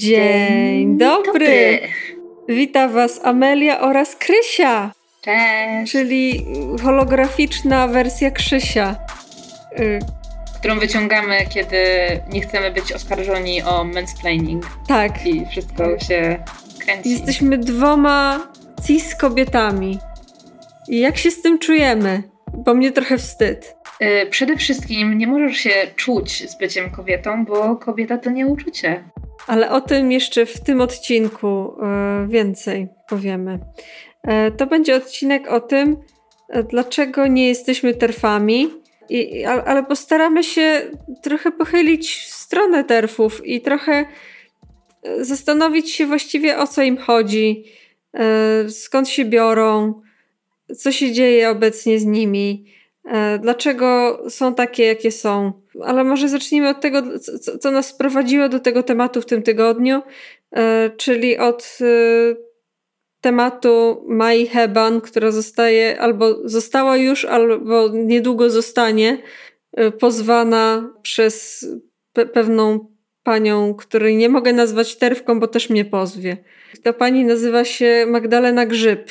Dzień dobry. dobry. Witam Was Amelia oraz Krysia, Cześć. czyli holograficzna wersja Krzysia. Y, Którą wyciągamy, kiedy nie chcemy być oskarżoni o mansplaining tak, i wszystko się kręci. jesteśmy dwoma cis kobietami. I jak się z tym czujemy? Bo mnie trochę wstyd. Y, Przede wszystkim nie możesz się czuć z byciem kobietą, bo kobieta to nie uczucie. Ale o tym jeszcze w tym odcinku y, więcej powiemy. E, To będzie odcinek o tym, e, dlaczego nie jesteśmy terfami, I, ale postaramy się trochę pochylić w stronę terfów i trochę e, zastanowić się właściwie o co im chodzi, e, skąd się biorą, co się dzieje obecnie z nimi, e, dlaczego są takie, jakie są. Ale może zacznijmy od tego, co- nas sprowadziło do tego tematu w tym tygodniu, e, czyli od e, tematu Mai Heban, która zostaje albo została już, albo niedługo zostanie e, pozwana przez pe- pewną panią, której nie mogę nazwać terwką, bo też mnie pozwie. Ta pani nazywa się Magdalena Grzyb.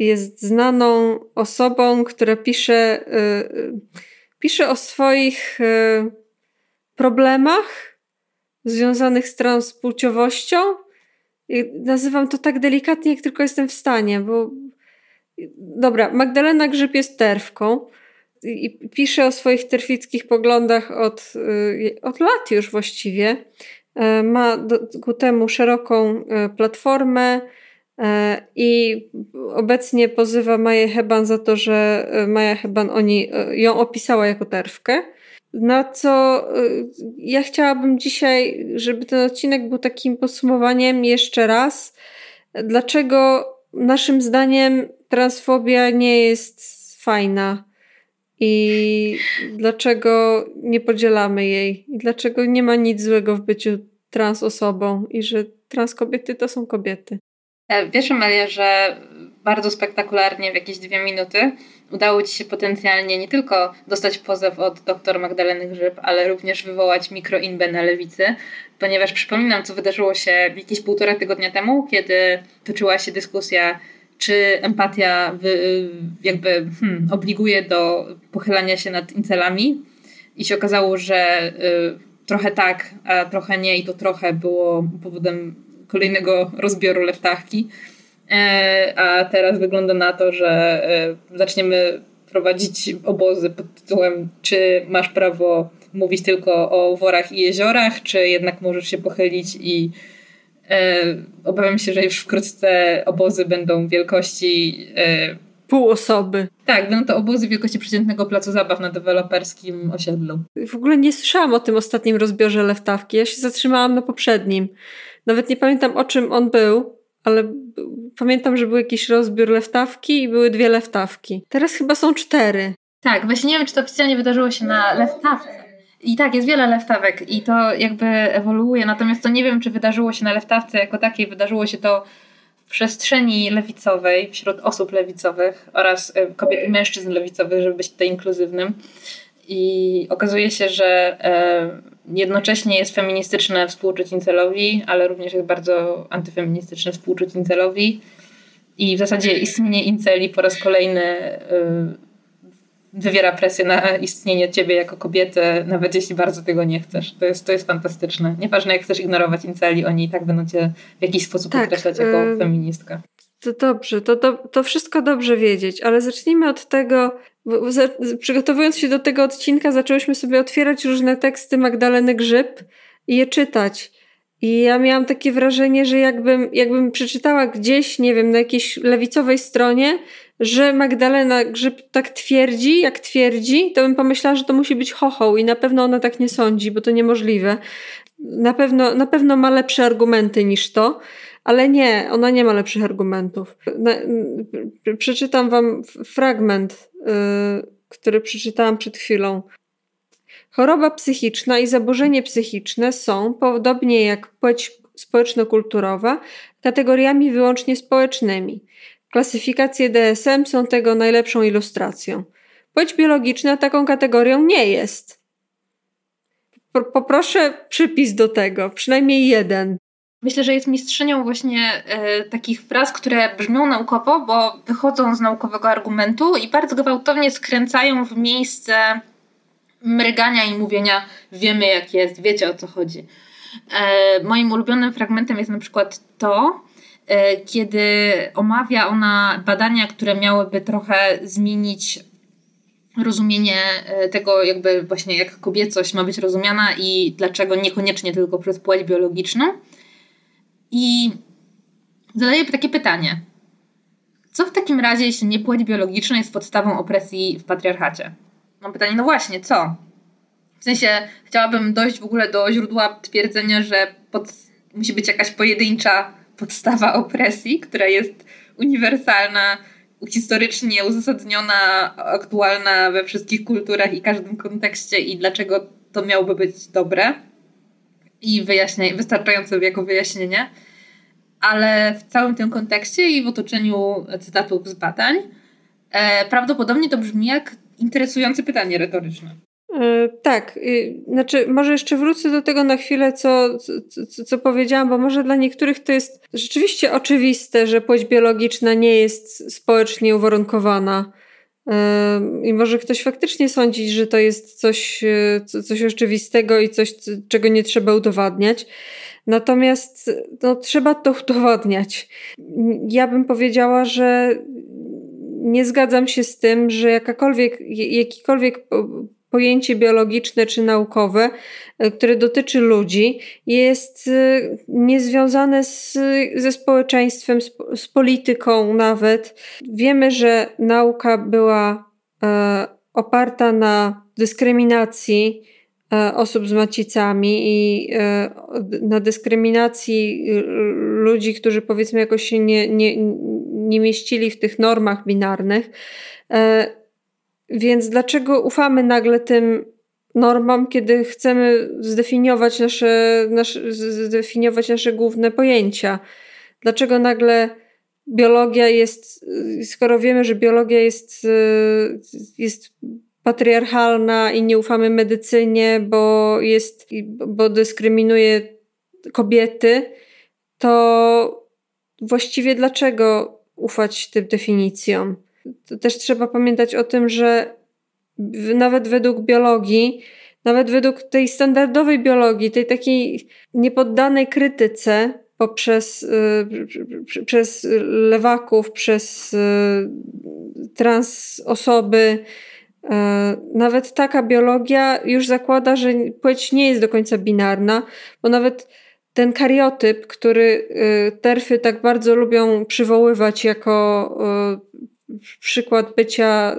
Jest znaną osobą, która pisze, y, y, pisze o swoich y, problemach związanych z transpłciowością. Nazywam to tak delikatnie, jak tylko jestem w stanie, bo dobra, Magdalena Grzyb jest terwką i pisze o swoich terfickich poglądach od, od lat już właściwie. E, Ma do, ku temu szeroką e, platformę i obecnie pozywa Maję Heban za to, że e, Maja Heban oni, e, ją opisała jako terwkę. Na co ja chciałabym dzisiaj, żeby ten odcinek był takim podsumowaniem jeszcze raz, dlaczego naszym zdaniem transfobia nie jest fajna i dlaczego nie podzielamy jej i dlaczego nie ma nic złego w byciu trans osobą i że trans kobiety to są kobiety. E, Wiesz, Amelia, że bardzo spektakularnie w jakieś dwie minuty udało Ci się potencjalnie nie tylko dostać pozew od dr Magdaleny Grzyb, ale również wywołać mikroinbę na lewicy, ponieważ przypominam, co wydarzyło się jakieś półtora tygodnia temu, kiedy toczyła się dyskusja, czy empatia jakby hmm, obliguje do pochylania się nad incelami. I się okazało, że y, trochę tak, a trochę nie i to trochę było powodem kolejnego rozbioru leftawki. E, a teraz wygląda na to, że e, zaczniemy prowadzić obozy pod tytułem czy masz prawo mówić tylko o worach i jeziorach, czy jednak możesz się pochylić i e, obawiam się, że już wkrótce obozy będą wielkości e, Pół osoby. tak, będą to obozy wielkości przeciętnego placu zabaw na deweloperskim osiedlu. W ogóle nie słyszałam o tym ostatnim rozbiorze leftawki. Ja się zatrzymałam na poprzednim. Nawet nie pamiętam o czym on był, ale pamiętam, że był jakiś rozbiór leftawki i były dwie leftawki. Teraz chyba są cztery. Tak, właśnie nie wiem, czy to oficjalnie wydarzyło się na leftawce. I tak, jest wiele leftawek i to jakby ewoluuje, natomiast to nie wiem, czy wydarzyło się na leftawce jako takiej, wydarzyło się to w przestrzeni lewicowej, wśród osób lewicowych oraz e, kobiet i mężczyzn lewicowych, żeby być tutaj inkluzywnym. I okazuje się, że e, jednocześnie jest feministyczne współczuć incelowi, ale również jest bardzo antyfeministyczne współczuć incelowi. I w zasadzie istnienie inceli po raz kolejny e, wywiera presję na istnienie ciebie jako kobiety, nawet jeśli bardzo tego nie chcesz. To jest, to jest fantastyczne. Nieważne jak chcesz ignorować inceli, oni i tak będą cię w jakiś sposób Tak, określać jako feministkę. To dobrze, to, to, to wszystko dobrze wiedzieć, ale zacznijmy od tego. Przygotowując się do tego odcinka, zaczęłyśmy sobie otwierać różne teksty Magdaleny Grzyb i je czytać. I ja miałam takie wrażenie, że jakbym, jakbym przeczytała gdzieś, nie wiem, na jakiejś lewicowej stronie, że Magdalena Grzyb tak twierdzi, jak twierdzi, to bym pomyślała, że to musi być chochoł i na pewno ona tak nie sądzi, bo to niemożliwe. Na pewno, na pewno ma lepsze argumenty niż to, ale nie, ona nie ma lepszych argumentów. Na, przeczytam wam fragment, który przeczytałam przed chwilą. Choroba psychiczna i zaburzenie psychiczne są, podobnie jak płeć społeczno-kulturowa, kategoriami wyłącznie społecznymi. Klasyfikacje DSM są tego najlepszą ilustracją. Płeć biologiczna taką kategorią nie jest. poproszę przypis do tego, przynajmniej jeden. Myślę, że jest mistrzynią właśnie e, takich fraz, które brzmią naukowo, bo wychodzą z naukowego argumentu i bardzo gwałtownie skręcają w miejsce mrygania i mówienia wiemy jak jest, wiecie o co chodzi. E, moim ulubionym fragmentem jest na przykład to, e, kiedy omawia ona badania, które miałyby trochę zmienić rozumienie e, tego, jakby właśnie jak kobiecość ma być rozumiana i dlaczego niekoniecznie tylko przez płeć biologiczną. I zadaję takie pytanie. Co w takim razie, jeśli nie płeć biologiczna jest podstawą opresji w patriarchacie? Mam pytanie, no właśnie, co? W sensie chciałabym dojść w ogóle do źródła twierdzenia, że pod, musi być jakaś pojedyncza podstawa opresji, która jest uniwersalna, historycznie uzasadniona, aktualna we wszystkich kulturach i każdym kontekście i dlaczego to miałoby być dobre i wyjaśnienie, wystarczające jako wyjaśnienie. Ale w całym tym kontekście i w otoczeniu cytatów z badań e, prawdopodobnie to brzmi jak interesujące pytanie retoryczne. E, tak, znaczy może jeszcze wrócę do tego na chwilę, co, co, co, powiedziałam, bo może dla niektórych to jest rzeczywiście oczywiste, że płeć biologiczna nie jest społecznie uwarunkowana. I może ktoś faktycznie sądzić, że to jest coś, e, coś oczywistego i coś, czego nie trzeba udowadniać. Natomiast no, trzeba to udowadniać. Ja bym powiedziała, że nie zgadzam się z tym, że jakakolwiek, jakikolwiek pojęcie biologiczne czy naukowe, e, które dotyczy ludzi, jest e, niezwiązane z, ze społeczeństwem, z, z polityką nawet. Wiemy, że nauka była e, oparta na dyskryminacji e, osób z macicami i e, na dyskryminacji ludzi, którzy powiedzmy jakoś się nie, nie, nie mieścili w tych normach binarnych. Więc dlaczego ufamy nagle tym normom, kiedy chcemy zdefiniować nasze, nasze, zdefiniować nasze główne pojęcia? Dlaczego nagle biologia jest, skoro wiemy, że biologia jest, jest patriarchalna i nie ufamy medycynie, bo, jest, bo dyskryminuje kobiety, to właściwie dlaczego ufać tym definicjom? To też trzeba pamiętać o tym, że nawet według biologii, nawet według tej standardowej biologii, tej takiej niepoddanej krytyce poprzez y, przez lewaków, przez y, trans osoby, y, nawet taka biologia już zakłada, że płeć nie jest do końca binarna, bo nawet ten kariotyp, który terfy tak bardzo lubią przywoływać jako przykład bycia,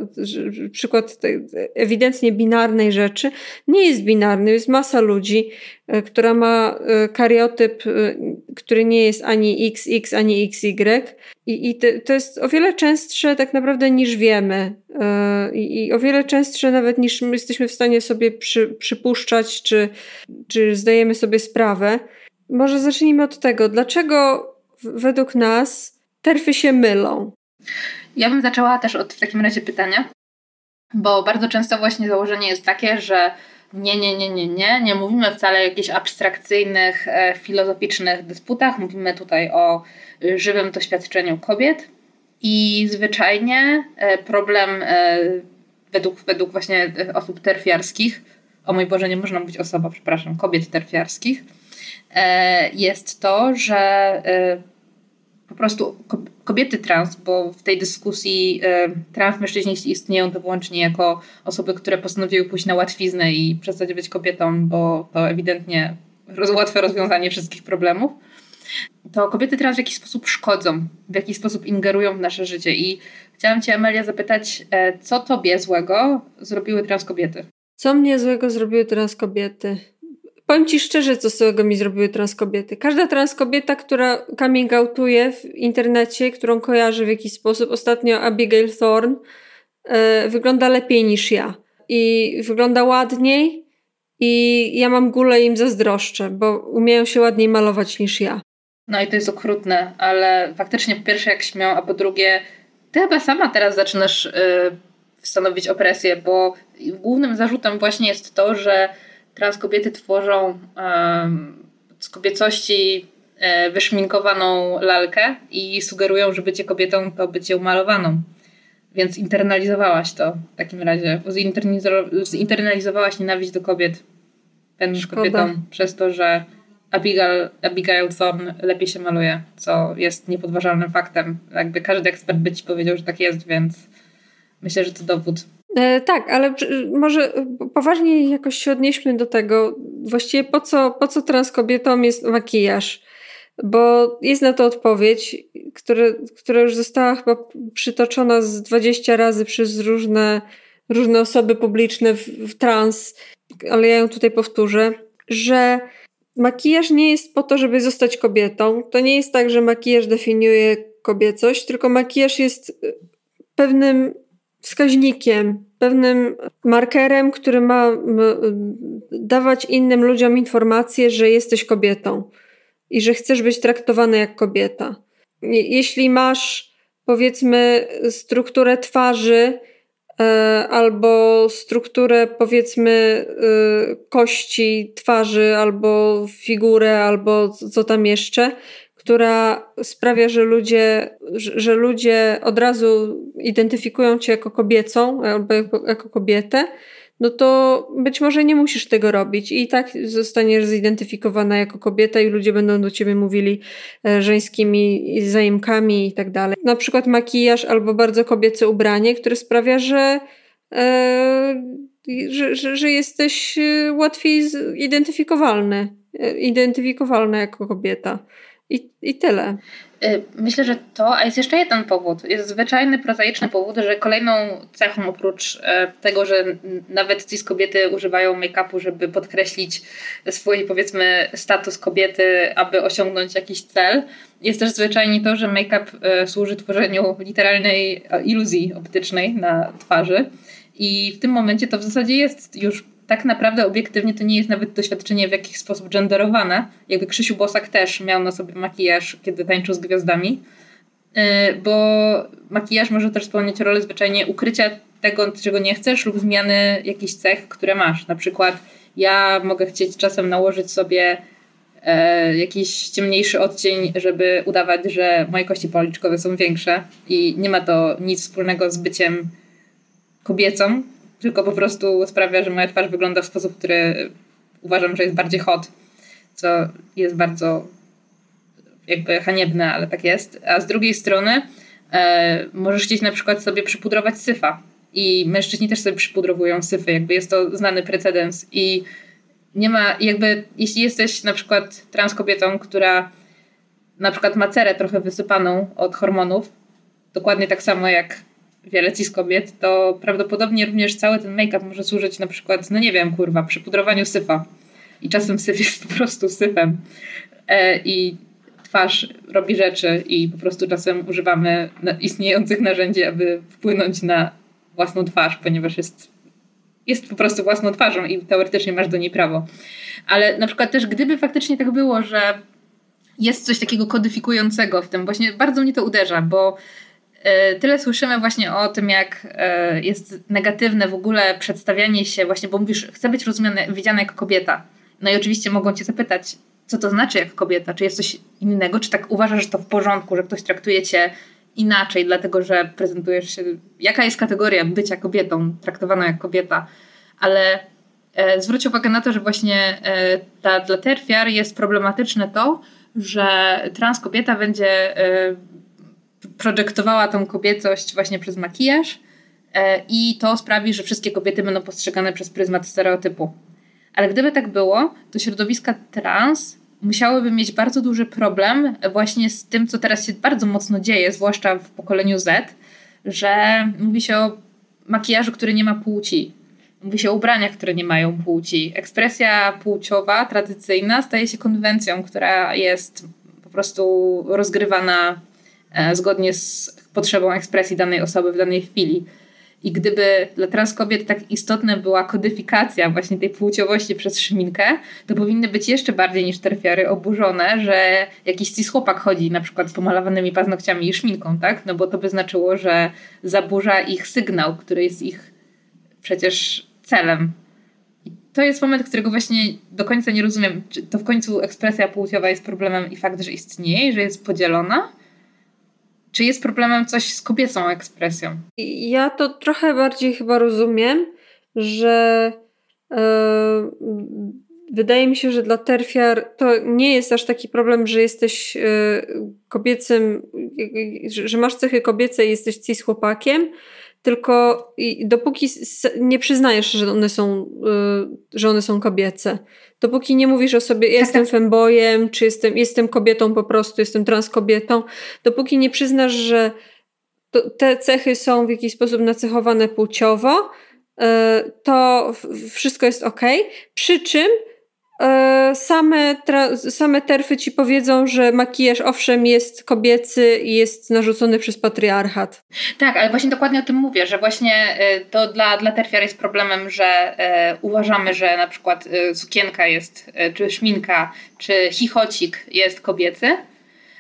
przykład ewidentnie binarnej rzeczy, nie jest binarny. Jest masa ludzi, e, która ma e, kariotyp, e, który nie jest ani XX, ani XY. I, i to jest o wiele częstsze tak naprawdę niż wiemy. I, o wiele częstsze nawet niż my jesteśmy w stanie sobie przy, przypuszczać, czy, czy zdajemy sobie sprawę. Może zacznijmy od tego, dlaczego według nas terfy się mylą. Ja bym zaczęła też od w takim razie pytania, bo bardzo często właśnie założenie jest takie, że nie, nie, nie, nie, nie, nie mówimy wcale o jakichś abstrakcyjnych, e, filozoficznych dysputach, mówimy tutaj o e, żywym doświadczeniu kobiet i zwyczajnie e, problem według, według właśnie osób terfiarskich, o mój Boże, nie można mówić osoba, przepraszam, kobiet terfiarskich, jest to, że po prostu kobiety trans, bo w tej dyskusji y, trans mężczyźni istnieją to wyłącznie jako osoby, które postanowiły pójść na łatwiznę i przestać być kobietą, bo to ewidentnie łatwe rozwiązanie wszystkich problemów. To kobiety trans w jakiś sposób szkodzą, w jakiś sposób ingerują w nasze życie. I chciałam Cię, Amelia, zapytać, e, co Tobie złego zrobiły trans kobiety? Co mnie złego zrobiły trans kobiety? Powiem Ci szczerze, co z tego mi zrobiły transkobiety. Każda transkobieta, która coming outuje w internecie, którą kojarzy w jakiś sposób, ostatnio Abigail Thorne, yy, wygląda lepiej niż ja. I wygląda ładniej i ja mam gulę im zazdroszczę, bo umieją się ładniej malować niż ja. No i to jest okrutne, ale faktycznie po pierwsze jak śmiał, a po drugie ty chyba sama teraz zaczynasz yy, stanowić opresję, bo głównym zarzutem właśnie jest to, że trans kobiety tworzą z kobiecości e, wyszminkowaną lalkę i sugerują, że bycie kobietą to bycie umalowaną. Więc internalizowałaś to w takim razie. Zinternalizowałaś nienawiść do kobiet, będąc kobietą, przez to, że Abigail, Abigail Thorne lepiej się maluje, co jest niepodważalnym faktem. Jakby każdy ekspert by ci powiedział, że tak jest, więc myślę, że to dowód. E, tak, ale może poważnie jakoś się odnieśmy do tego, właściwie po co, po co trans kobietom jest makijaż? Bo jest na to odpowiedź, które, która już została chyba przytoczona z 20 razy przez różne, różne osoby publiczne w, w trans, ale ja ją tutaj powtórzę, że makijaż nie jest po to, żeby zostać kobietą. To nie jest tak, że makijaż definiuje kobiecość, tylko makijaż jest y, pewnym wskaźnikiem, pewnym markerem, który ma dawać innym ludziom informację, że jesteś kobietą i że chcesz być traktowana jak kobieta. Jeśli masz, powiedzmy, strukturę twarzy, E, albo strukturę powiedzmy e, kości twarzy, albo figurę, albo co tam jeszcze, która sprawia, że ludzie, że ludzie od razu identyfikują cię jako kobiecą albo jako, jako kobietę, no to być może nie musisz tego robić i tak zostaniesz zidentyfikowana jako kobieta i ludzie będą do ciebie mówili e, żeńskimi zaimkami i tak dalej. Na przykład makijaż albo bardzo kobiece ubranie, które sprawia, że e, że, że, że jesteś e, łatwiej identyfikowalny, identyfikowalna jako kobieta. I, I tyle. Y, myślę, że to, a jest jeszcze jeden powód. Jest zwyczajny, prozaiczny powód, że kolejną cechą oprócz e, tego, że nawet cis kobiety używają make-upu, żeby podkreślić swój powiedzmy status kobiety, aby osiągnąć jakiś cel, jest też zwyczajnie to, że make-up e, służy tworzeniu literalnej iluzji optycznej na twarzy. I w tym momencie to w zasadzie jest już tak naprawdę obiektywnie to nie jest nawet doświadczenie w jakiś sposób genderowane. Jakby Krzysiu Bosak też miał na sobie makijaż, kiedy tańczył z gwiazdami. Y, bo makijaż może też spełniać rolę zwyczajnie ukrycia tego, czego nie chcesz lub zmiany jakichś cech, które masz. Na przykład ja mogę chcieć czasem nałożyć sobie e, jakiś ciemniejszy odcień, żeby udawać, że moje kości policzkowe są większe i nie ma to nic wspólnego z byciem kobiecą, tylko po prostu sprawia, że moja twarz wygląda w sposób, który uważam, że jest bardziej hot, co jest bardzo jakby haniebne, ale tak jest. A z drugiej strony e, możesz chcieć na przykład sobie przypudrować syfa i mężczyźni też sobie przypudrowują syfy, jakby jest to znany precedens i nie ma, jakby jeśli jesteś na przykład trans kobietą, która na przykład ma cerę trochę wysypaną od hormonów, dokładnie tak samo jak wiele cis kobiet, to prawdopodobnie również cały ten make-up może służyć na przykład, no nie wiem, kurwa, przy pudrowaniu syfa. I czasem syf jest po prostu syfem. E, I twarz robi rzeczy i po prostu czasem używamy istniejących narzędzi, aby wpłynąć na własną twarz, ponieważ jest, jest po prostu własną twarzą i teoretycznie masz do niej prawo. Ale na przykład też gdyby faktycznie tak było, że jest coś takiego kodyfikującego w tym, właśnie bardzo mnie to uderza, bo tyle słyszymy właśnie o tym, jak e, jest negatywne w ogóle przedstawianie się, właśnie, bo mówisz, chcę być rozumiana, widziana jako kobieta. No i oczywiście mogą cię zapytać, co to znaczy jak kobieta? Czy jest coś innego? Czy tak uważasz, że to w porządku, że ktoś traktuje cię inaczej, dlatego że prezentujesz się. Jaka jest kategoria bycia kobietą, traktowana jak kobieta? Ale e, zwróć uwagę na to, że właśnie e, ta, dla terfiar jest problematyczne to, że trans kobieta będzie e, projektowała tą kobiecość właśnie przez makijaż e, i to sprawi, że wszystkie kobiety będą postrzegane przez pryzmat stereotypu. Ale gdyby tak było, to środowiska trans musiałyby mieć bardzo duży problem właśnie z tym, co teraz się bardzo mocno dzieje, zwłaszcza w pokoleniu Z, że mówi się o makijażu, który nie ma płci. Mówi się o ubraniach, które nie mają płci. Ekspresja płciowa, tradycyjna, staje się konwencją, która jest po prostu rozgrywana zgodnie z potrzebą ekspresji danej osoby w danej chwili. I gdyby dla trans kobiet tak istotna była kodyfikacja właśnie tej płciowości przez szminkę, to powinny być jeszcze bardziej niż terfiary oburzone, że jakiś cis chłopak chodzi na przykład z pomalowanymi paznokciami i szminką, tak? No bo to by znaczyło, że zaburza ich sygnał, który jest ich przecież celem. I to jest moment, którego właśnie do końca nie rozumiem. Czy to w końcu ekspresja płciowa jest problemem i fakt, że istnieje, że jest podzielona? Czy jest problemem coś z kobiecą ekspresją? Ja to trochę bardziej chyba rozumiem, że yy, wydaje mi się, że dla terfiar to nie jest aż taki problem, że jesteś yy, kobiecym, yy, że masz cechy kobiece i jesteś cis chłopakiem, tylko dopóki nie przyznajesz, że one są, y, że one są kobiece, dopóki nie mówisz o sobie, jestem tak. fembojem, czy jestem, jestem kobietą po prostu, jestem transkobietą, dopóki nie przyznasz, że te cechy są w jakiś sposób nacechowane płciowo, y, to wszystko jest ok. Przy czym same, same terfy ci powiedzą, że makijaż owszem jest kobiecy i jest narzucony przez patriarchat. Tak, ale właśnie dokładnie o tym mówię, że właśnie e, to dla, dla terfiar jest problemem, że e, uważamy, że na przykład e, sukienka jest, e, czy szminka, czy chichocik jest kobiecy,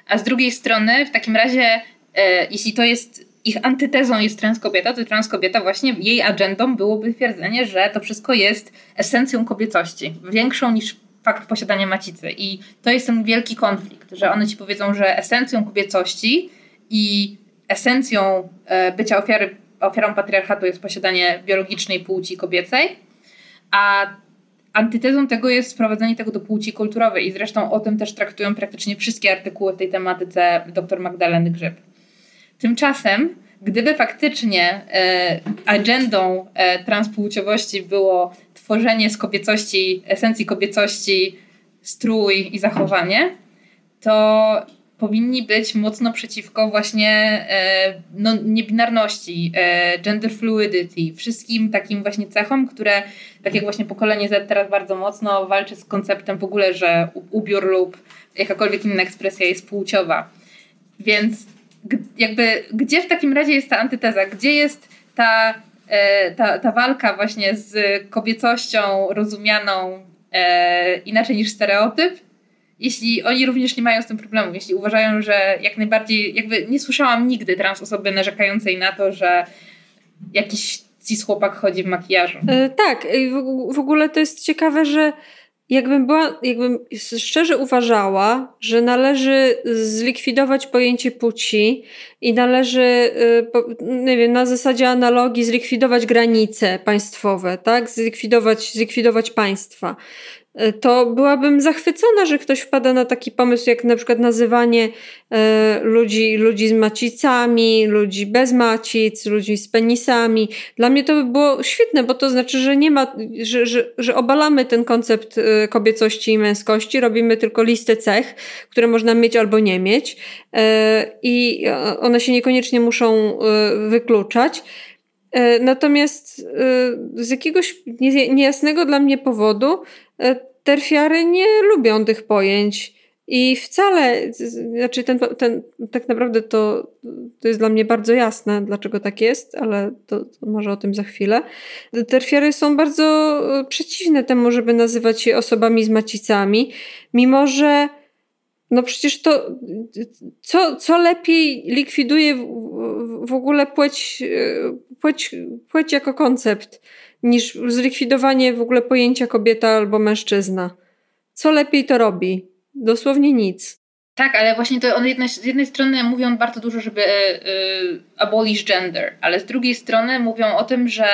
a z drugiej strony w takim razie, e, jeśli to jest ich antytezą jest transkobieta, to transkobieta właśnie jej agendą byłoby twierdzenie, że to wszystko jest esencją kobiecości, większą niż fakt posiadania macicy. I to jest ten wielki konflikt, że one ci powiedzą, że esencją kobiecości i esencją e, bycia ofiary, ofiarą patriarchatu jest posiadanie biologicznej płci kobiecej, a antytezą tego jest sprowadzenie tego do płci kulturowej i zresztą o tym też traktują praktycznie wszystkie artykuły w tej tematyce dr Magdaleny Grzyb. Tymczasem, gdyby faktycznie e, agendą e, transpłciowości było tworzenie z kobiecości, esencji kobiecości, strój i zachowanie, to powinni być mocno przeciwko właśnie e, no, niebinarności, gender fluidity, wszystkim takim właśnie cechom, które, tak jak właśnie pokolenie Z teraz bardzo mocno walczy z konceptem w ogóle, że ubiór lub jakakolwiek inna ekspresja jest płciowa. Więc jakby gdzie w takim razie jest ta antyteza? Gdzie jest ta, e, ta, ta walka właśnie z kobiecością rozumianą e, inaczej niż stereotyp? Jeśli oni również nie mają z tym problemu, jeśli uważają, że jak najbardziej, jakby nie słyszałam nigdy trans osoby narzekającej na to, że jakiś cis chłopak chodzi w makijażu. E, tak, w, w ogóle to jest ciekawe, że jakbym była, jakbym szczerze uważała, że należy zlikwidować pojęcie płci i należy, y, nie wiem, na zasadzie analogii zlikwidować granice państwowe, tak? Zlikwidować, zlikwidować państwa. E, to byłabym zachwycona, że ktoś wpada na taki pomysł, jak na przykład nazywanie e, ludzi, ludzi z macicami, ludzi bez macic, ludzi z penisami. Dla mnie to by było świetne, bo to znaczy, że nie ma, że, że, że obalamy ten koncept e, kobiecości i męskości, robimy tylko listę cech, które można mieć albo nie mieć i one się niekoniecznie muszą wykluczać. Natomiast z jakiegoś niejasnego dla mnie powodu terfiary nie lubią tych pojęć. I wcale, znaczy ten, ten, tak naprawdę to, to jest dla mnie bardzo jasne, dlaczego tak jest, ale to, to może o tym za chwilę. Terfiary są bardzo e, przeciwne temu, żeby nazywać się osobami z macicami, mimo że no przecież to co, co lepiej likwiduje w, w ogóle płeć, e, płeć, płeć jako koncept niż zlikwidowanie w ogóle pojęcia kobieta albo mężczyzna. Co lepiej to robi? Dosłownie nic. Tak, ale właśnie to on jednej, z jednej strony mówią bardzo dużo, żeby y, abolish gender, ale z drugiej strony mówią o tym, że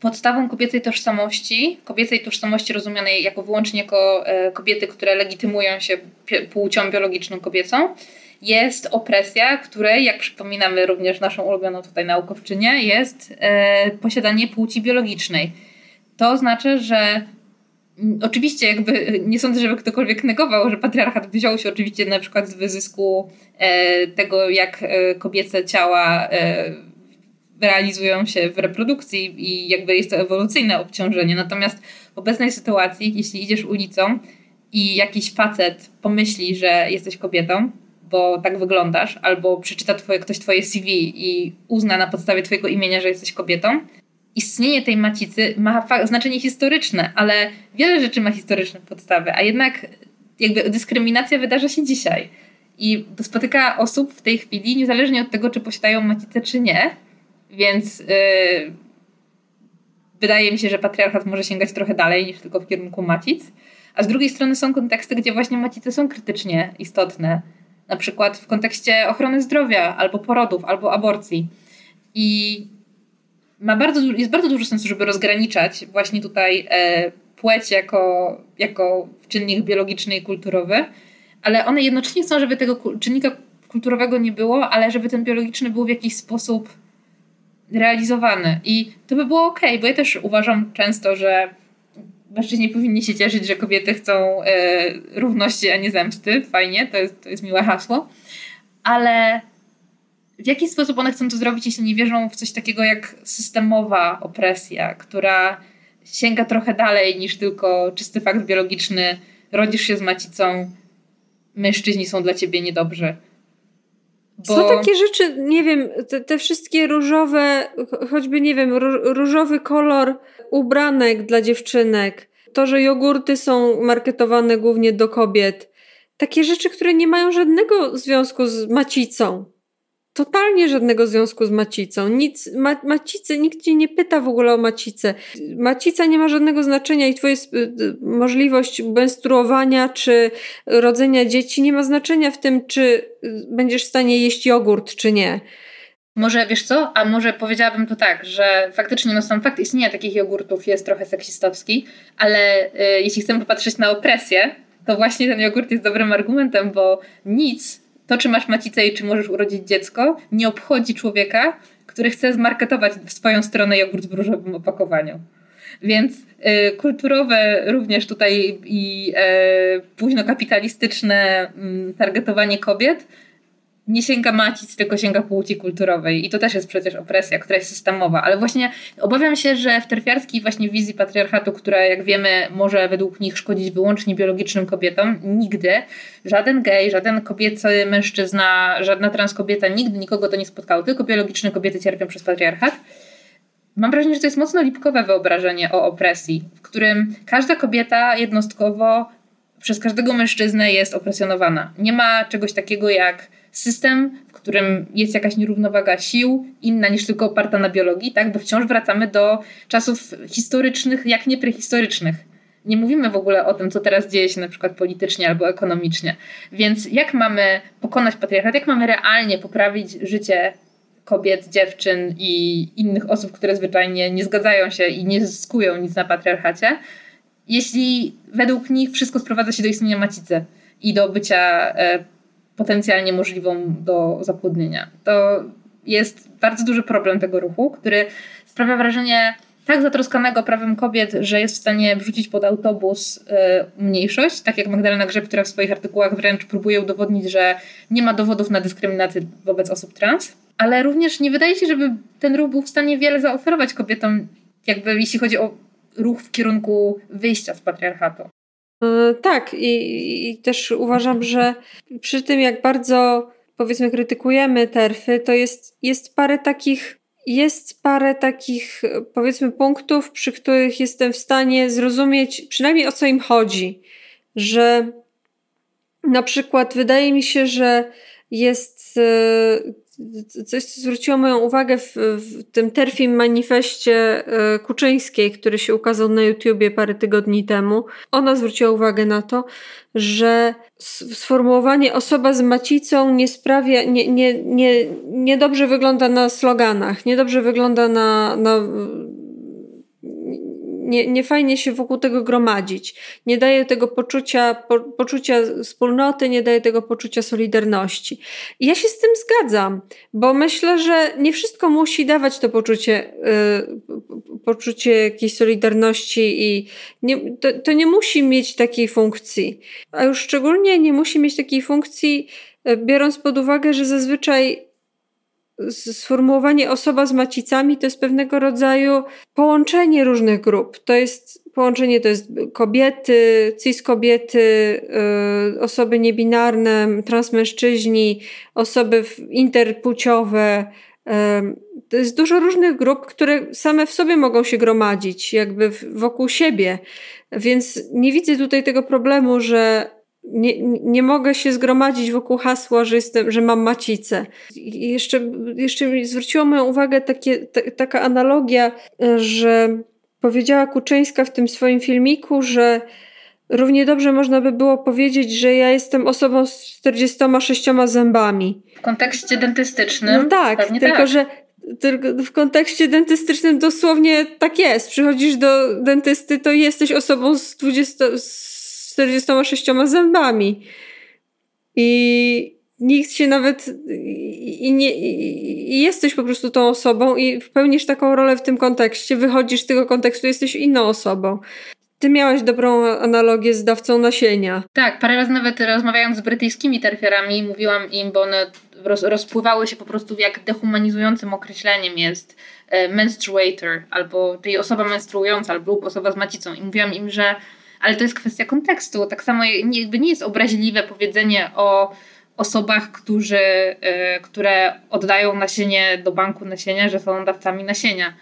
podstawą kobiecej tożsamości, kobiecej tożsamości rozumianej jako wyłącznie jako y, kobiety, które legitymują się płcią biologiczną kobiecą, jest opresja, której, jak przypominamy również naszą ulubioną tutaj naukowczynię, jest e, posiadanie płci biologicznej. To znaczy, że Oczywiście, jakby nie sądzę, żeby ktokolwiek negował, że patriarchat wziął się oczywiście na przykład z wyzysku e, tego, jak e, kobiece ciała realizują się w reprodukcji i jakby jest to ewolucyjne obciążenie. Natomiast w obecnej sytuacji, jeśli idziesz ulicą i jakiś facet pomyśli, że jesteś kobietą, bo tak wyglądasz, albo przeczyta twoje, ktoś twoje CV i uzna na podstawie twojego imienia, że jesteś kobietą, istnienie tej macicy ma znaczenie historyczne, ale wiele rzeczy ma historyczne podstawy, a jednak jakby dyskryminacja wydarza się dzisiaj. I spotyka osób w tej chwili, niezależnie od tego, czy posiadają macicę, czy nie. Więc yy, wydaje mi się, że patriarchat może sięgać trochę dalej niż tylko w kierunku macic. A z drugiej strony są konteksty, gdzie właśnie macice są krytycznie istotne. Na przykład w kontekście ochrony zdrowia, albo porodów, albo aborcji. I ma bardzo, jest bardzo dużo sensu, żeby rozgraniczać właśnie tutaj e, płeć jako, jako czynnik biologiczny i kulturowy, ale one jednocześnie chcą, żeby tego czynnika kulturowego nie było, ale żeby ten biologiczny był w jakiś sposób realizowany. I to by było ok, bo ja też uważam często, że mężczyźni powinni się cieszyć, że kobiety chcą e, równości, a nie zemsty. Fajnie, to jest, to jest miłe hasło. Ale w jaki sposób one chcą to zrobić, jeśli nie wierzą w coś takiego jak systemowa opresja, która sięga trochę dalej niż tylko czysty fakt biologiczny, rodzisz się z macicą, mężczyźni są dla ciebie niedobrzy. Bo... Są takie rzeczy, nie wiem, te, te, wszystkie różowe, choćby nie wiem, różowy kolor ubranek dla dziewczynek, to, że jogurty są marketowane głównie do kobiet. Takie rzeczy, które nie mają żadnego związku z macicą totalnie żadnego związku z macicą. Nic, ma, macicy, nikt cię nie pyta w ogóle o macicę. Macica nie ma żadnego znaczenia i twoja y, możliwość menstruowania czy rodzenia dzieci nie ma znaczenia w tym, czy y, będziesz w stanie jeść jogurt, czy nie. Może wiesz co? A może powiedziałabym to tak, że faktycznie no sam fakt istnienia takich jogurtów jest trochę seksistowski, ale y, jeśli chcemy popatrzeć na opresję, to właśnie ten jogurt jest dobrym argumentem, bo nic to, czy masz macicę i czy możesz urodzić dziecko, nie obchodzi człowieka, który chce zmarketować w swoją stronę jogurt w różowym opakowaniu. Więc y, kulturowe również tutaj i y, późno kapitalistyczne y, targetowanie kobiet nie sięga macic, tylko sięga płci kulturowej. I to też jest przecież opresja, która jest systemowa. Ale właśnie obawiam się, że w terfiarskiej właśnie wizji patriarchatu, która jak wiemy może według nich szkodzić wyłącznie biologicznym kobietom, nigdy żaden gej, żaden kobiecy mężczyzna, żadna transkobieta, nigdy nikogo to nie spotkało. Tylko biologiczne kobiety cierpią przez patriarchat. Mam wrażenie, że to jest mocno lipkowe wyobrażenie o opresji, w którym każda kobieta jednostkowo przez każdego mężczyznę jest opresjonowana. Nie ma czegoś takiego jak system, w którym jest jakaś nierównowaga sił, inna niż tylko oparta na biologii, tak? bo wciąż wracamy do czasów historycznych, jak nie prehistorycznych. Nie mówimy w ogóle o tym, co teraz dzieje się na przykład politycznie albo ekonomicznie. Więc jak mamy pokonać patriarchat, jak mamy realnie poprawić życie kobiet, dziewczyn i innych osób, które zwyczajnie nie zgadzają się i nie zyskują nic na patriarchacie, jeśli według nich wszystko sprowadza się do istnienia macicy i do bycia e, potencjalnie możliwą do zapłodnienia. To jest bardzo duży problem tego ruchu, który sprawia wrażenie tak zatroskanego prawem kobiet, że jest w stanie wrzucić pod autobus y, mniejszość, tak jak Magdalena Grzeb, która w swoich artykułach wręcz próbuje udowodnić, że nie ma dowodów na dyskryminację wobec osób trans, ale również nie wydaje się, żeby ten ruch był w stanie wiele zaoferować kobietom, jakby jeśli chodzi o ruch w kierunku wyjścia z patriarchatu. E, tak, i, i też uważam, że przy tym, jak bardzo powiedzmy krytykujemy terfy, to jest, jest parę takich jest parę takich, powiedzmy, punktów, przy których jestem w stanie zrozumieć przynajmniej o co im chodzi. Że na przykład wydaje mi się, że jest e, coś, co zwróciło moją uwagę w, w tym terfim manifestie e, Kuczyńskiej, który się ukazał na YouTubie parę tygodni temu. Ona zwróciła uwagę na to, że sformułowanie osoba z macicą nie sprawia, nie, nie, nie, niedobrze wygląda na sloganach, niedobrze wygląda na, na nie, nie fajnie się wokół tego gromadzić. Nie daje tego poczucia, po, poczucia wspólnoty, nie daje tego poczucia solidarności. I ja się z tym zgadzam, bo myślę, że nie wszystko musi dawać to poczucie, y, poczucie jakiejś solidarności i nie, to, to nie musi mieć takiej funkcji. A już szczególnie nie musi mieć takiej funkcji, y, biorąc pod uwagę, że zazwyczaj sformułowanie osoba z macicami to jest pewnego rodzaju połączenie różnych grup. To jest połączenie to jest kobiety, cis kobiety, yy, osoby niebinarne, transmężczyźni, osoby interpłciowe. Yy, to jest dużo różnych grup, które same w sobie mogą się gromadzić, jakby wokół siebie. Więc nie widzę tutaj tego problemu, że nie, nie mogę się zgromadzić wokół hasła, że, jestem, że mam macicę. I jeszcze, jeszcze zwróciło moją uwagę takie, ta, taka analogia, że powiedziała Kuczyńska w tym swoim filmiku, że równie dobrze można by było powiedzieć, że ja jestem osobą z 46 zębami. W kontekście dentystycznym. No tak, tylko tak. że tylko w kontekście dentystycznym dosłownie tak jest. Przychodzisz do dentysty, to jesteś osobą z, 20, z 46 zębami. I nikt się nawet i, nie, i jesteś po prostu tą osobą i pełnisz taką rolę w tym kontekście, wychodzisz z tego kontekstu, jesteś inną osobą. Ty miałaś dobrą analogię z dawcą nasienia. Tak, parę razy nawet rozmawiając z brytyjskimi terfiarami, mówiłam im, bo one roz, rozpływały się po prostu jak dehumanizującym określeniem jest e, menstruator, albo czyli osoba menstruująca, albo osoba z macicą. I mówiłam im, że ale to jest kwestia kontekstu. Tak samo jakby nie jest obraźliwe powiedzenie o osobach, którzy, y, które oddają nasienie do banku nasienia, że są dawcami nasienia.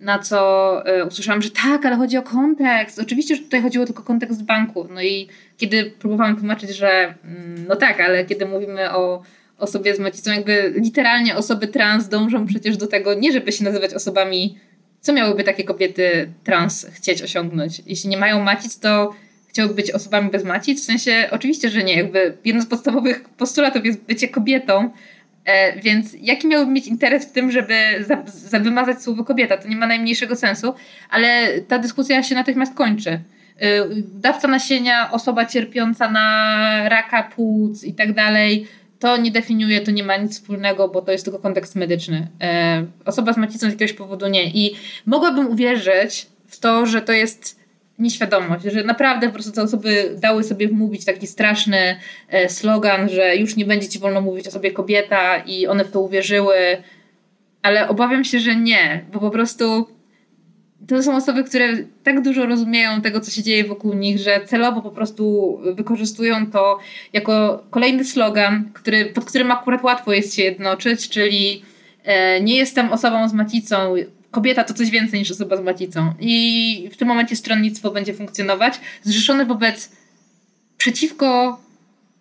Na co y, usłyszałam, że tak, ale chodzi o kontekst. Oczywiście, że tutaj chodziło tylko o kontekst banku. No i kiedy próbowałam tłumaczyć, że mm, no tak, ale kiedy mówimy o osobie z macicą, jakby literalnie osoby trans dążą przecież do tego, nie żeby się nazywać osobami, co miałyby takie kobiety trans chcieć osiągnąć. Jeśli nie mają macic, to chciałby być osobami bez macic? W sensie, oczywiście, że nie. Jakby jedno z podstawowych postulatów jest bycie kobietą, e, więc jaki miałby mieć interes w tym, żeby za, za wymazać słowo kobieta? To nie ma najmniejszego sensu, ale ta dyskusja się natychmiast kończy. E, dawca nasienia, osoba cierpiąca na raka płuc i tak dalej, to nie definiuje, to nie ma nic wspólnego, bo to jest tylko kontekst medyczny. E, osoba z macicą z jakiegoś powodu nie. I mogłabym uwierzyć w to, że to jest nieświadomość, że naprawdę po prostu te osoby dały sobie wmówić taki straszny e, slogan, że już nie będzie ci wolno mówić o sobie kobieta i one w to uwierzyły, ale obawiam się, że nie, bo po prostu to są osoby, które tak dużo rozumieją tego, co się dzieje wokół nich, że celowo po prostu wykorzystują to jako kolejny slogan, który, pod którym akurat łatwo jest się jednoczyć, czyli e, nie jestem osobą z macicą, kobieta to coś więcej niż osoba z macicą. I w tym momencie stronnictwo będzie funkcjonować zrzeszone wobec przeciwko,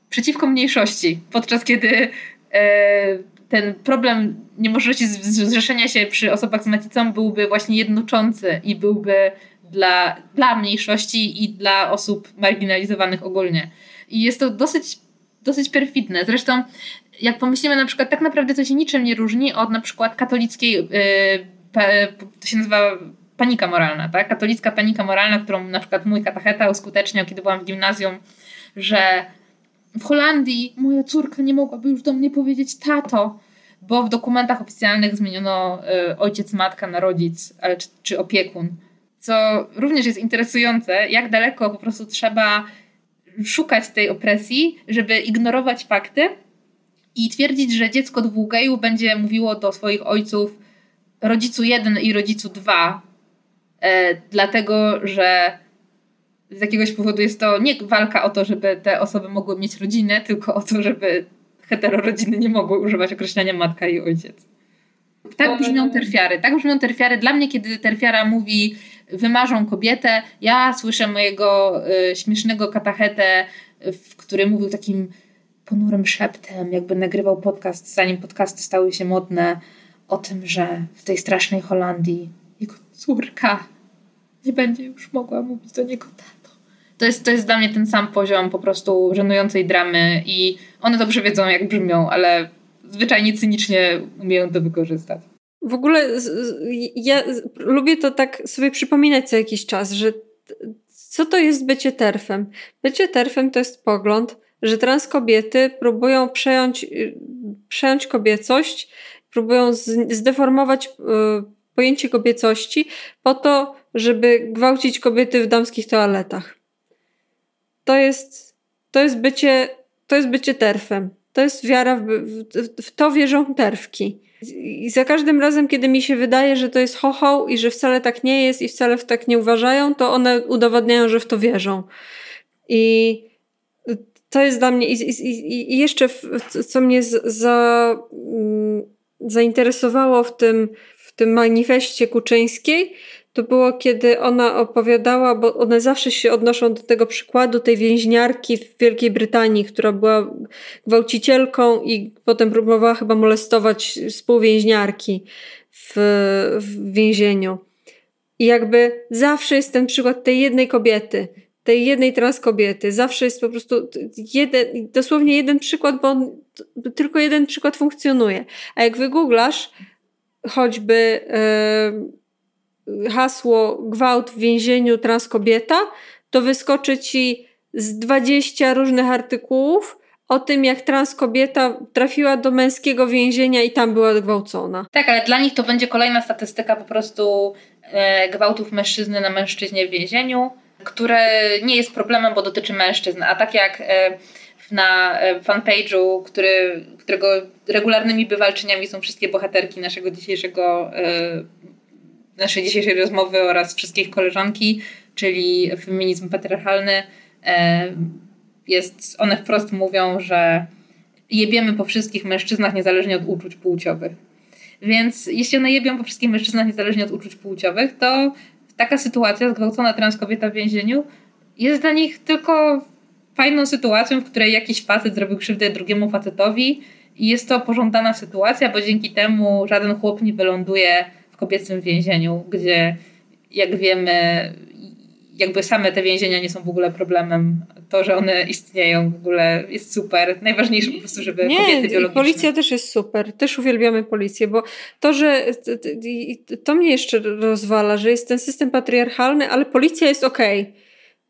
przeciwko mniejszości, podczas kiedy e, ten problem niemożności zrzeszenia się przy osobach z macicą byłby właśnie jednoczący i byłby dla, dla mniejszości i dla osób marginalizowanych ogólnie. I jest to dosyć, dosyć perfidne. Zresztą, jak pomyślimy na przykład, tak naprawdę to się niczym nie różni od na przykład katolickiej. Yy, to się nazywa panika moralna, tak? Katolicka panika moralna, którą na przykład mój katacheta uskuteczniał, kiedy byłam w gimnazjum, że w Holandii moja córka nie mogłaby już do mnie powiedzieć tato, bo w dokumentach oficjalnych zmieniono y, ojciec, matka na rodzic, ale czy, czy opiekun. Co również jest interesujące, jak daleko po prostu trzeba szukać tej opresji, żeby ignorować fakty i twierdzić, że dziecko dwóch gejów będzie mówiło do swoich ojców rodzicu jeden i rodzicu dwa, e, dlatego że z jakiegoś powodu jest to nie walka o to, żeby te osoby mogły mieć rodzinę, tylko o to, żeby heterorodziny nie mogły używać określenia matka i ojciec. Tak brzmią terfiary. Tak brzmią terfiary. Dla mnie, kiedy terfiara mówi wymarzą kobietę, ja słyszę mojego y, śmiesznego katachetę, w który mówił takim ponurym szeptem, jakby nagrywał podcast, zanim podcasty stały się modne o tym, że w tej strasznej Holandii jego córka nie będzie już mogła mówić do niego tato. To jest, to jest dla mnie ten sam poziom po prostu żenującej dramy i one dobrze wiedzą, jak brzmią, ale zwyczajnie cynicznie umieją to wykorzystać. W ogóle ja lubię to tak sobie przypominać co jakiś czas, że co to jest bycie terfem? Bycie terfem to jest pogląd, że trans kobiety próbują przejąć, przejąć kobiecość próbują zdeformować y, pojęcie kobiecości po to, żeby gwałcić kobiety w damskich toaletach. To jest, to jest, bycie, to jest bycie terfem. To jest wiara, w, w, w to wierzą terfki. I za każdym razem, kiedy mi się wydaje, że to jest chochoł i że wcale tak nie jest i wcale w tak nie uważają, to one udowadniają, że w to wierzą. I to jest dla mnie. I, i, i jeszcze, co mnie za. Mm, zainteresowało w tym, w tym manifestie Kuczyńskiej, to było, kiedy ona opowiadała, bo one zawsze się odnoszą do tego przykładu tej więźniarki w Wielkiej Brytanii, która była gwałcicielką i potem próbowała chyba molestować współwięźniarki w, w więzieniu. I jakby zawsze jest ten przykład tej jednej kobiety, tej jednej trans kobiety. Zawsze jest po prostu jeden, dosłownie jeden przykład, bo on, tylko jeden przykład funkcjonuje. A jak wygooglasz choćby yy, hasło gwałt w więzieniu trans kobieta, to wyskoczy ci z 20 różnych artykułów o tym, jak trans kobieta trafiła do męskiego więzienia i tam była gwałcona. Tak, ale dla nich to będzie kolejna statystyka po prostu e, gwałtów mężczyzny na mężczyźnie w więzieniu, które nie jest problemem, bo dotyczy mężczyzn. A tak jak e, na e, fanpage'u, który, którego regularnymi bywalczyniami są wszystkie bohaterki naszego dzisiejszego, e, naszej dzisiejszej rozmowy oraz wszystkich koleżanki, czyli feminizm patriarchalny, e, jest, one wprost mówią, że jebiemy po wszystkich mężczyznach niezależnie od uczuć płciowych. Więc jeśli one jebią po wszystkich mężczyznach niezależnie od uczuć płciowych, to taka sytuacja, zgwałcona trans kobieta w więzieniu, jest dla nich tylko fajną sytuacją, w której jakiś facet zrobił krzywdę drugiemu facetowi i jest to pożądana sytuacja, bo dzięki temu żaden chłop nie wyląduje kobiecym więzieniu, gdzie jak wiemy jakby same te więzienia nie są w ogóle problemem. To, że one istnieją w ogóle jest super. Najważniejsze po prostu, żeby nie, kobiety biologiczne... policja też jest super. Też uwielbiamy policję, bo to, że to mnie jeszcze rozwala, że jest ten system patriarchalny, ale policja jest okej. Okay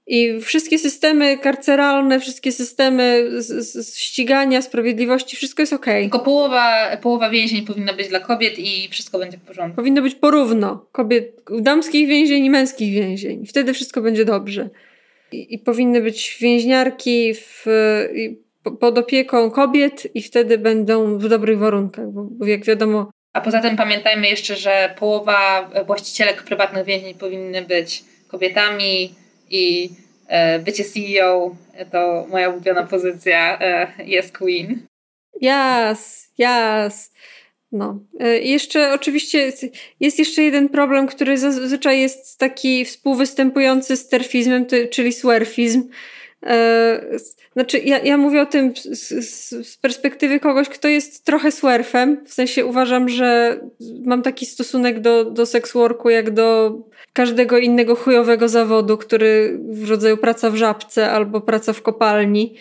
i wszystkie systemy karceralne, wszystkie systemy z, z ścigania, sprawiedliwości, wszystko jest ok. Tylko połowa, połowa więzień powinna być dla kobiet i wszystko będzie w porządku. Powinno być porówno. Kobiet, damskich więzień i męskich więzień. Wtedy wszystko będzie dobrze. I, i powinny być więźniarki w, pod opieką kobiet i wtedy będą w dobrych warunkach, bo, bo jak wiadomo... A poza tym pamiętajmy jeszcze, że połowa właścicielek prywatnych więzień powinny być kobietami, i e, bycie CEO to moja ulubiona pozycja, e, jest queen. Yes, yes. No. E, jeszcze oczywiście jest jeszcze jeden problem, który zazwyczaj jest taki współwystępujący z terfizmem, czyli swerfizm. Znaczy, ja, ja mówię o tym z, z, perspektywy kogoś, kto jest trochę swerfem. W sensie uważam, że mam taki stosunek do, do sex worku jak do każdego innego chujowego zawodu, który w rodzaju praca w żabce albo praca w kopalni,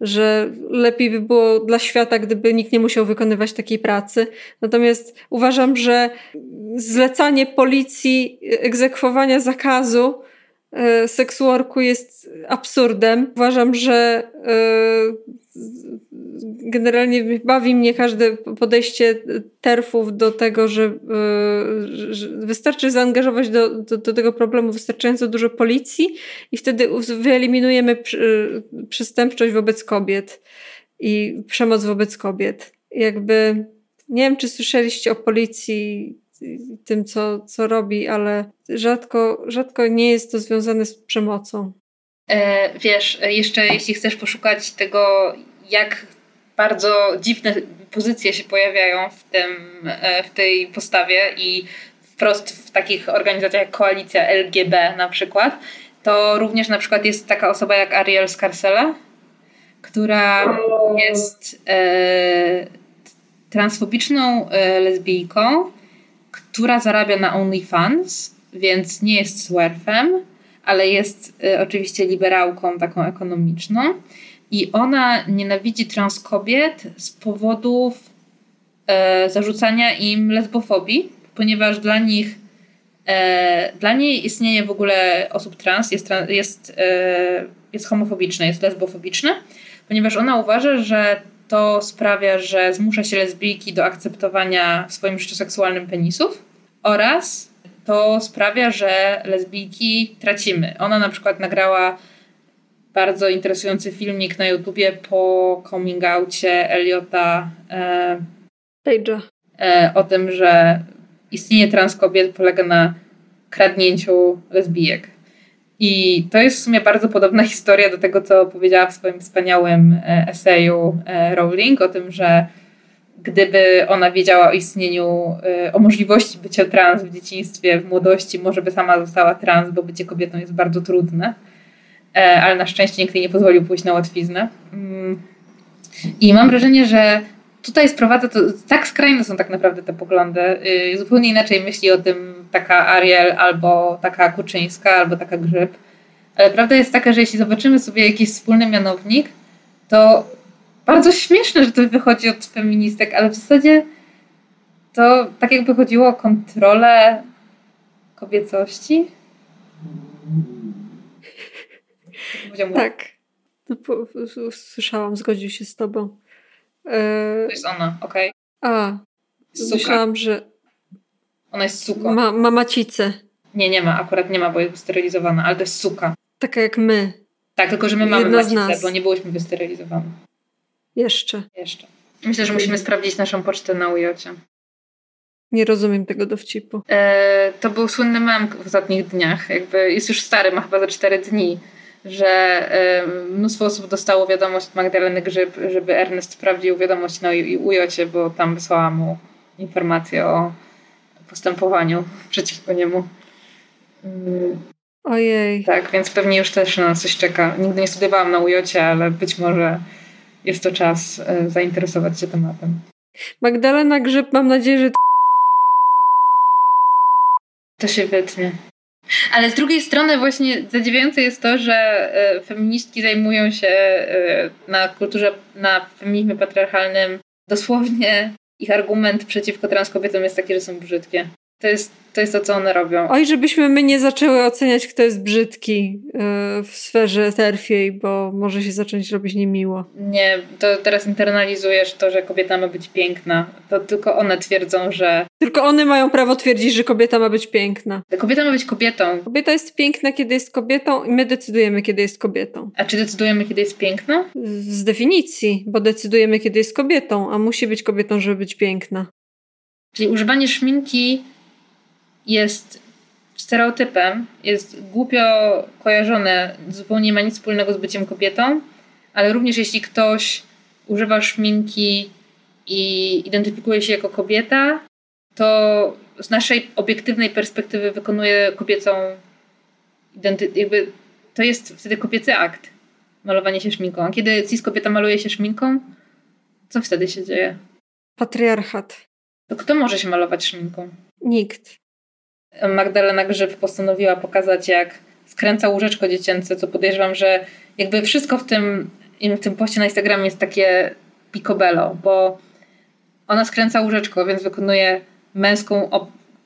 że lepiej by było dla świata, gdyby nikt nie musiał wykonywać takiej pracy. Natomiast uważam, że zlecanie policji egzekwowania zakazu e, worku jest absurdem. Uważam, że e, generalnie bawi mnie każde podejście terfów do tego, że, e, że wystarczy zaangażować do, do, do, tego problemu wystarczająco dużo policji i wtedy wyeliminujemy przestępczość wobec kobiet i przemoc wobec kobiet. Jakby nie wiem, czy słyszeliście o policji tym, co, co robi, ale rzadko, rzadko nie jest to związane z przemocą. E, wiesz, jeszcze jeśli chcesz poszukać tego, jak bardzo dziwne pozycje się pojawiają w, tym, e, w tej postawie i wprost w takich organizacjach jak Koalicja LGB na przykład, to również na przykład jest taka osoba jak Ariel Scarcella, która jest e, transfobiczną e, lesbijką, która zarabia na OnlyFans, więc nie jest swerfem, ale jest e, oczywiście liberałką taką ekonomiczną. I ona nienawidzi trans kobiet z powodów e, zarzucania im lesbofobii, ponieważ dla nich, e, dla niej istnienie w ogóle osób trans jest, jest, e, jest homofobiczne, jest lesbofobiczne, ponieważ ona uważa, że to sprawia, że zmusza się lesbijki do akceptowania w swoim życiu seksualnym penisów oraz to sprawia, że lesbijki tracimy. Ona na przykład nagrała bardzo interesujący filmik na YouTubie po coming outie Eliota e, Page'a. E, o tym, że istnienie trans kobiet polega na kradnięciu lesbijek. I to jest w sumie bardzo podobna historia do tego, co powiedziała w swoim wspaniałym e, eseju e, Rowling, o tym, że gdyby ona wiedziała o istnieniu, e, o możliwości bycia trans w dzieciństwie, w młodości, może by sama została trans, bo bycie kobietą jest bardzo trudne. Ale na szczęście nikt jej nie pozwolił pójść na łatwiznę. Mm. I mam wrażenie, że tutaj sprowadza to, tak skrajne są tak naprawdę te poglądy. Y, zupełnie inaczej myśli o tym taka Ariel, albo taka Kuczyńska, albo taka Grzyb. Ale prawda jest taka, że jeśli zobaczymy sobie jakiś wspólny mianownik, to bardzo śmieszne, że to wychodzi od feministek, ale w zasadzie to tak jakby chodziło o kontrolę kobiecości. Tak. No, słyszałam, zgodził się z tobą. E... To jest ona, okej. Okay. A, Suka. myślałam, że ona jest suka. Ma, ma macicę. Nie, nie ma, akurat nie ma, bo jest sterylizowana, ale to jest suka. Taka jak my. Tak, tylko że my mamy Jedna macicę, bo nie byłyśmy wysterylizowane. Jeszcze. Jeszcze. Myślę, że musimy sprawdzić naszą pocztę na ujocie. Nie rozumiem tego dowcipu. E, to był słynny mem w ostatnich dniach. Jakby jest już stary, ma chyba za cztery dni, że e, mnóstwo osób dostało wiadomość od Magdaleny Grzyb, żeby Ernest sprawdził wiadomość na ujocie, bo tam wysłała mu informację o postępowaniu przeciwko niemu. Ojej. Tak, więc pewnie już też na coś czeka. Nigdy nie studiowałam na ujocie, ale być może jest to czas e, zainteresować się tematem. Magdalena Grzyb, mam nadzieję, że to się wytnie. Ale z drugiej strony właśnie zadziwiające jest to, że e, feministki zajmują się e, na kulturze, na feminizmie patriarchalnym dosłownie ich argument przeciwko trans kobietom jest taki, że są brzydkie. To jest, to jest to, co one robią. Oj, żebyśmy my nie zaczęły oceniać, kto jest brzydki yy, w sferze terfiej, bo może się zacząć robić niemiło. Nie, to teraz internalizujesz to, że kobieta ma być piękna. To tylko one twierdzą, że... Tylko one mają prawo twierdzić, że kobieta ma być piękna. Kobieta ma być kobietą. Kobieta jest piękna, kiedy jest kobietą i my decydujemy, kiedy jest kobietą. A czy decydujemy, kiedy jest piękna? Z definicji, bo decydujemy, kiedy jest kobietą, a musi być kobietą, żeby być piękna. Czyli używanie szminki jest stereotypem, jest głupio kojarzone, zupełnie nie ma nic wspólnego z byciem kobietą, ale również jeśli ktoś używa szminki i identyfikuje się jako kobieta, to z naszej obiektywnej perspektywy wykonuje kobiecą identy- jakby to jest wtedy kobiecy akt malowanie się szminką. A kiedy cis kobieta maluje się szminką, co wtedy się dzieje? Patriarchat. To kto może się malować szminką? Nikt. Magdalena Grzyb postanowiła pokazać, jak skręca łóżeczko dziecięce, co podejrzewam, że jakby wszystko w tym, w tym poście na Instagramie jest takie picobello, bo ona skręca łóżeczko, więc wykonuje męską,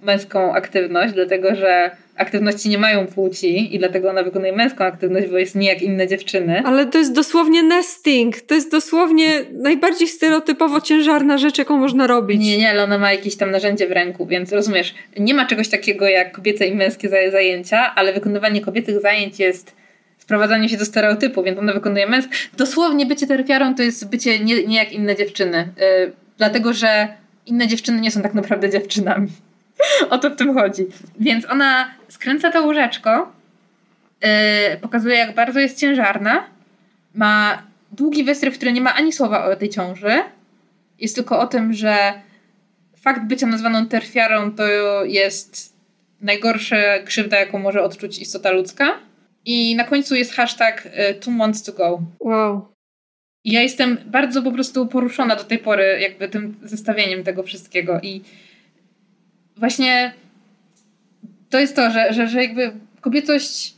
męską aktywność, dlatego że aktywności nie mają płci i dlatego ona wykonuje męską aktywność, bo jest nie jak inne dziewczyny. Ale to jest dosłownie nesting. To jest dosłownie najbardziej stereotypowo ciężarna rzecz, jaką można robić. Nie, nie, ale ona ma jakieś tam narzędzie w ręku, więc rozumiesz, nie ma czegoś takiego jak kobiece i męskie zajęcia, ale wykonywanie kobiecych zajęć jest sprowadzanie się do stereotypu, więc ona wykonuje męskie. Dosłownie bycie terfiarą to jest bycie nie, nie jak inne dziewczyny. Yy, dlatego, że inne dziewczyny nie są tak naprawdę dziewczynami. O to w tym chodzi. Więc ona skręca to łóżeczko, yy, pokazuje jak bardzo jest ciężarna, ma długi wystryw, który nie ma ani słowa o tej ciąży. Jest tylko o tym, że fakt bycia nazwaną terfiarą to jest najgorsza krzywda, jaką może odczuć istota ludzka. I na końcu jest hashtag y, two months to go. Wow. I ja jestem bardzo po prostu poruszona do tej pory jakby tym zestawieniem tego wszystkiego i właśnie to jest to, że, że, że jakby kobiecość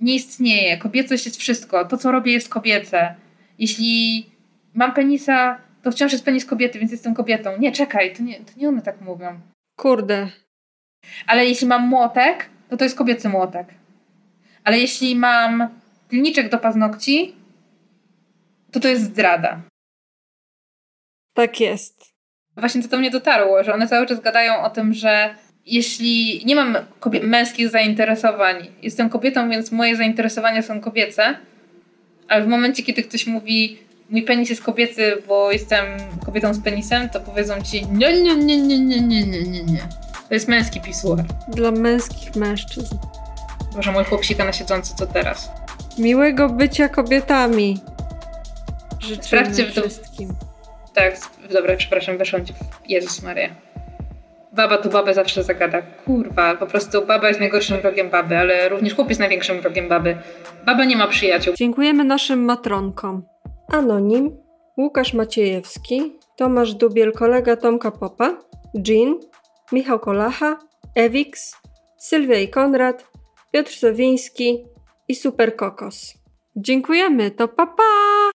nie istnieje. Kobiecość jest wszystko. To, co robię, jest kobiece. Jeśli mam penisa, to wciąż jest penis kobiety, więc jestem kobietą. Nie, czekaj, to nie, to nie one tak mówią. Kurde. Ale jeśli mam młotek, to to jest kobiecy młotek. Ale jeśli mam pilniczek do paznokci, to to jest zdrada. Tak jest. Właśnie to do mnie dotarło, że one cały czas gadają o tym, że jeśli nie mam męskich zainteresowań, jestem kobietą, więc moje zainteresowania są kobiece, ale w momencie, kiedy ktoś mówi mój penis jest kobiecy, bo jestem kobietą z penisem, to powiedzą ci nie, nie, nie, nie, nie, nie, nie, nie, nie. To jest męski pisuar. Dla męskich mężczyzn. Może mój chłopsika na siedzący, co teraz? Miłego bycia kobietami. Życzę Sprawdźcie wszystkim. Tak, dobra, przepraszam, weszłam ci w Jezus Maria. Baba to babę zawsze zagada. Kurwa, po prostu baba jest najgorszym wrogiem baby, ale również chłop jest największym wrogiem baby. Baba nie ma przyjaciół. Dziękujemy naszym matronkom. Anonim, Łukasz Maciejewski, Tomasz Dubiel, kolega Tomka Popa, Jean, Michał Kolacha, Ewix, Sylwia i Konrad, Piotr Sowiński i Super Kokos. Dziękujemy, to papa! Pa!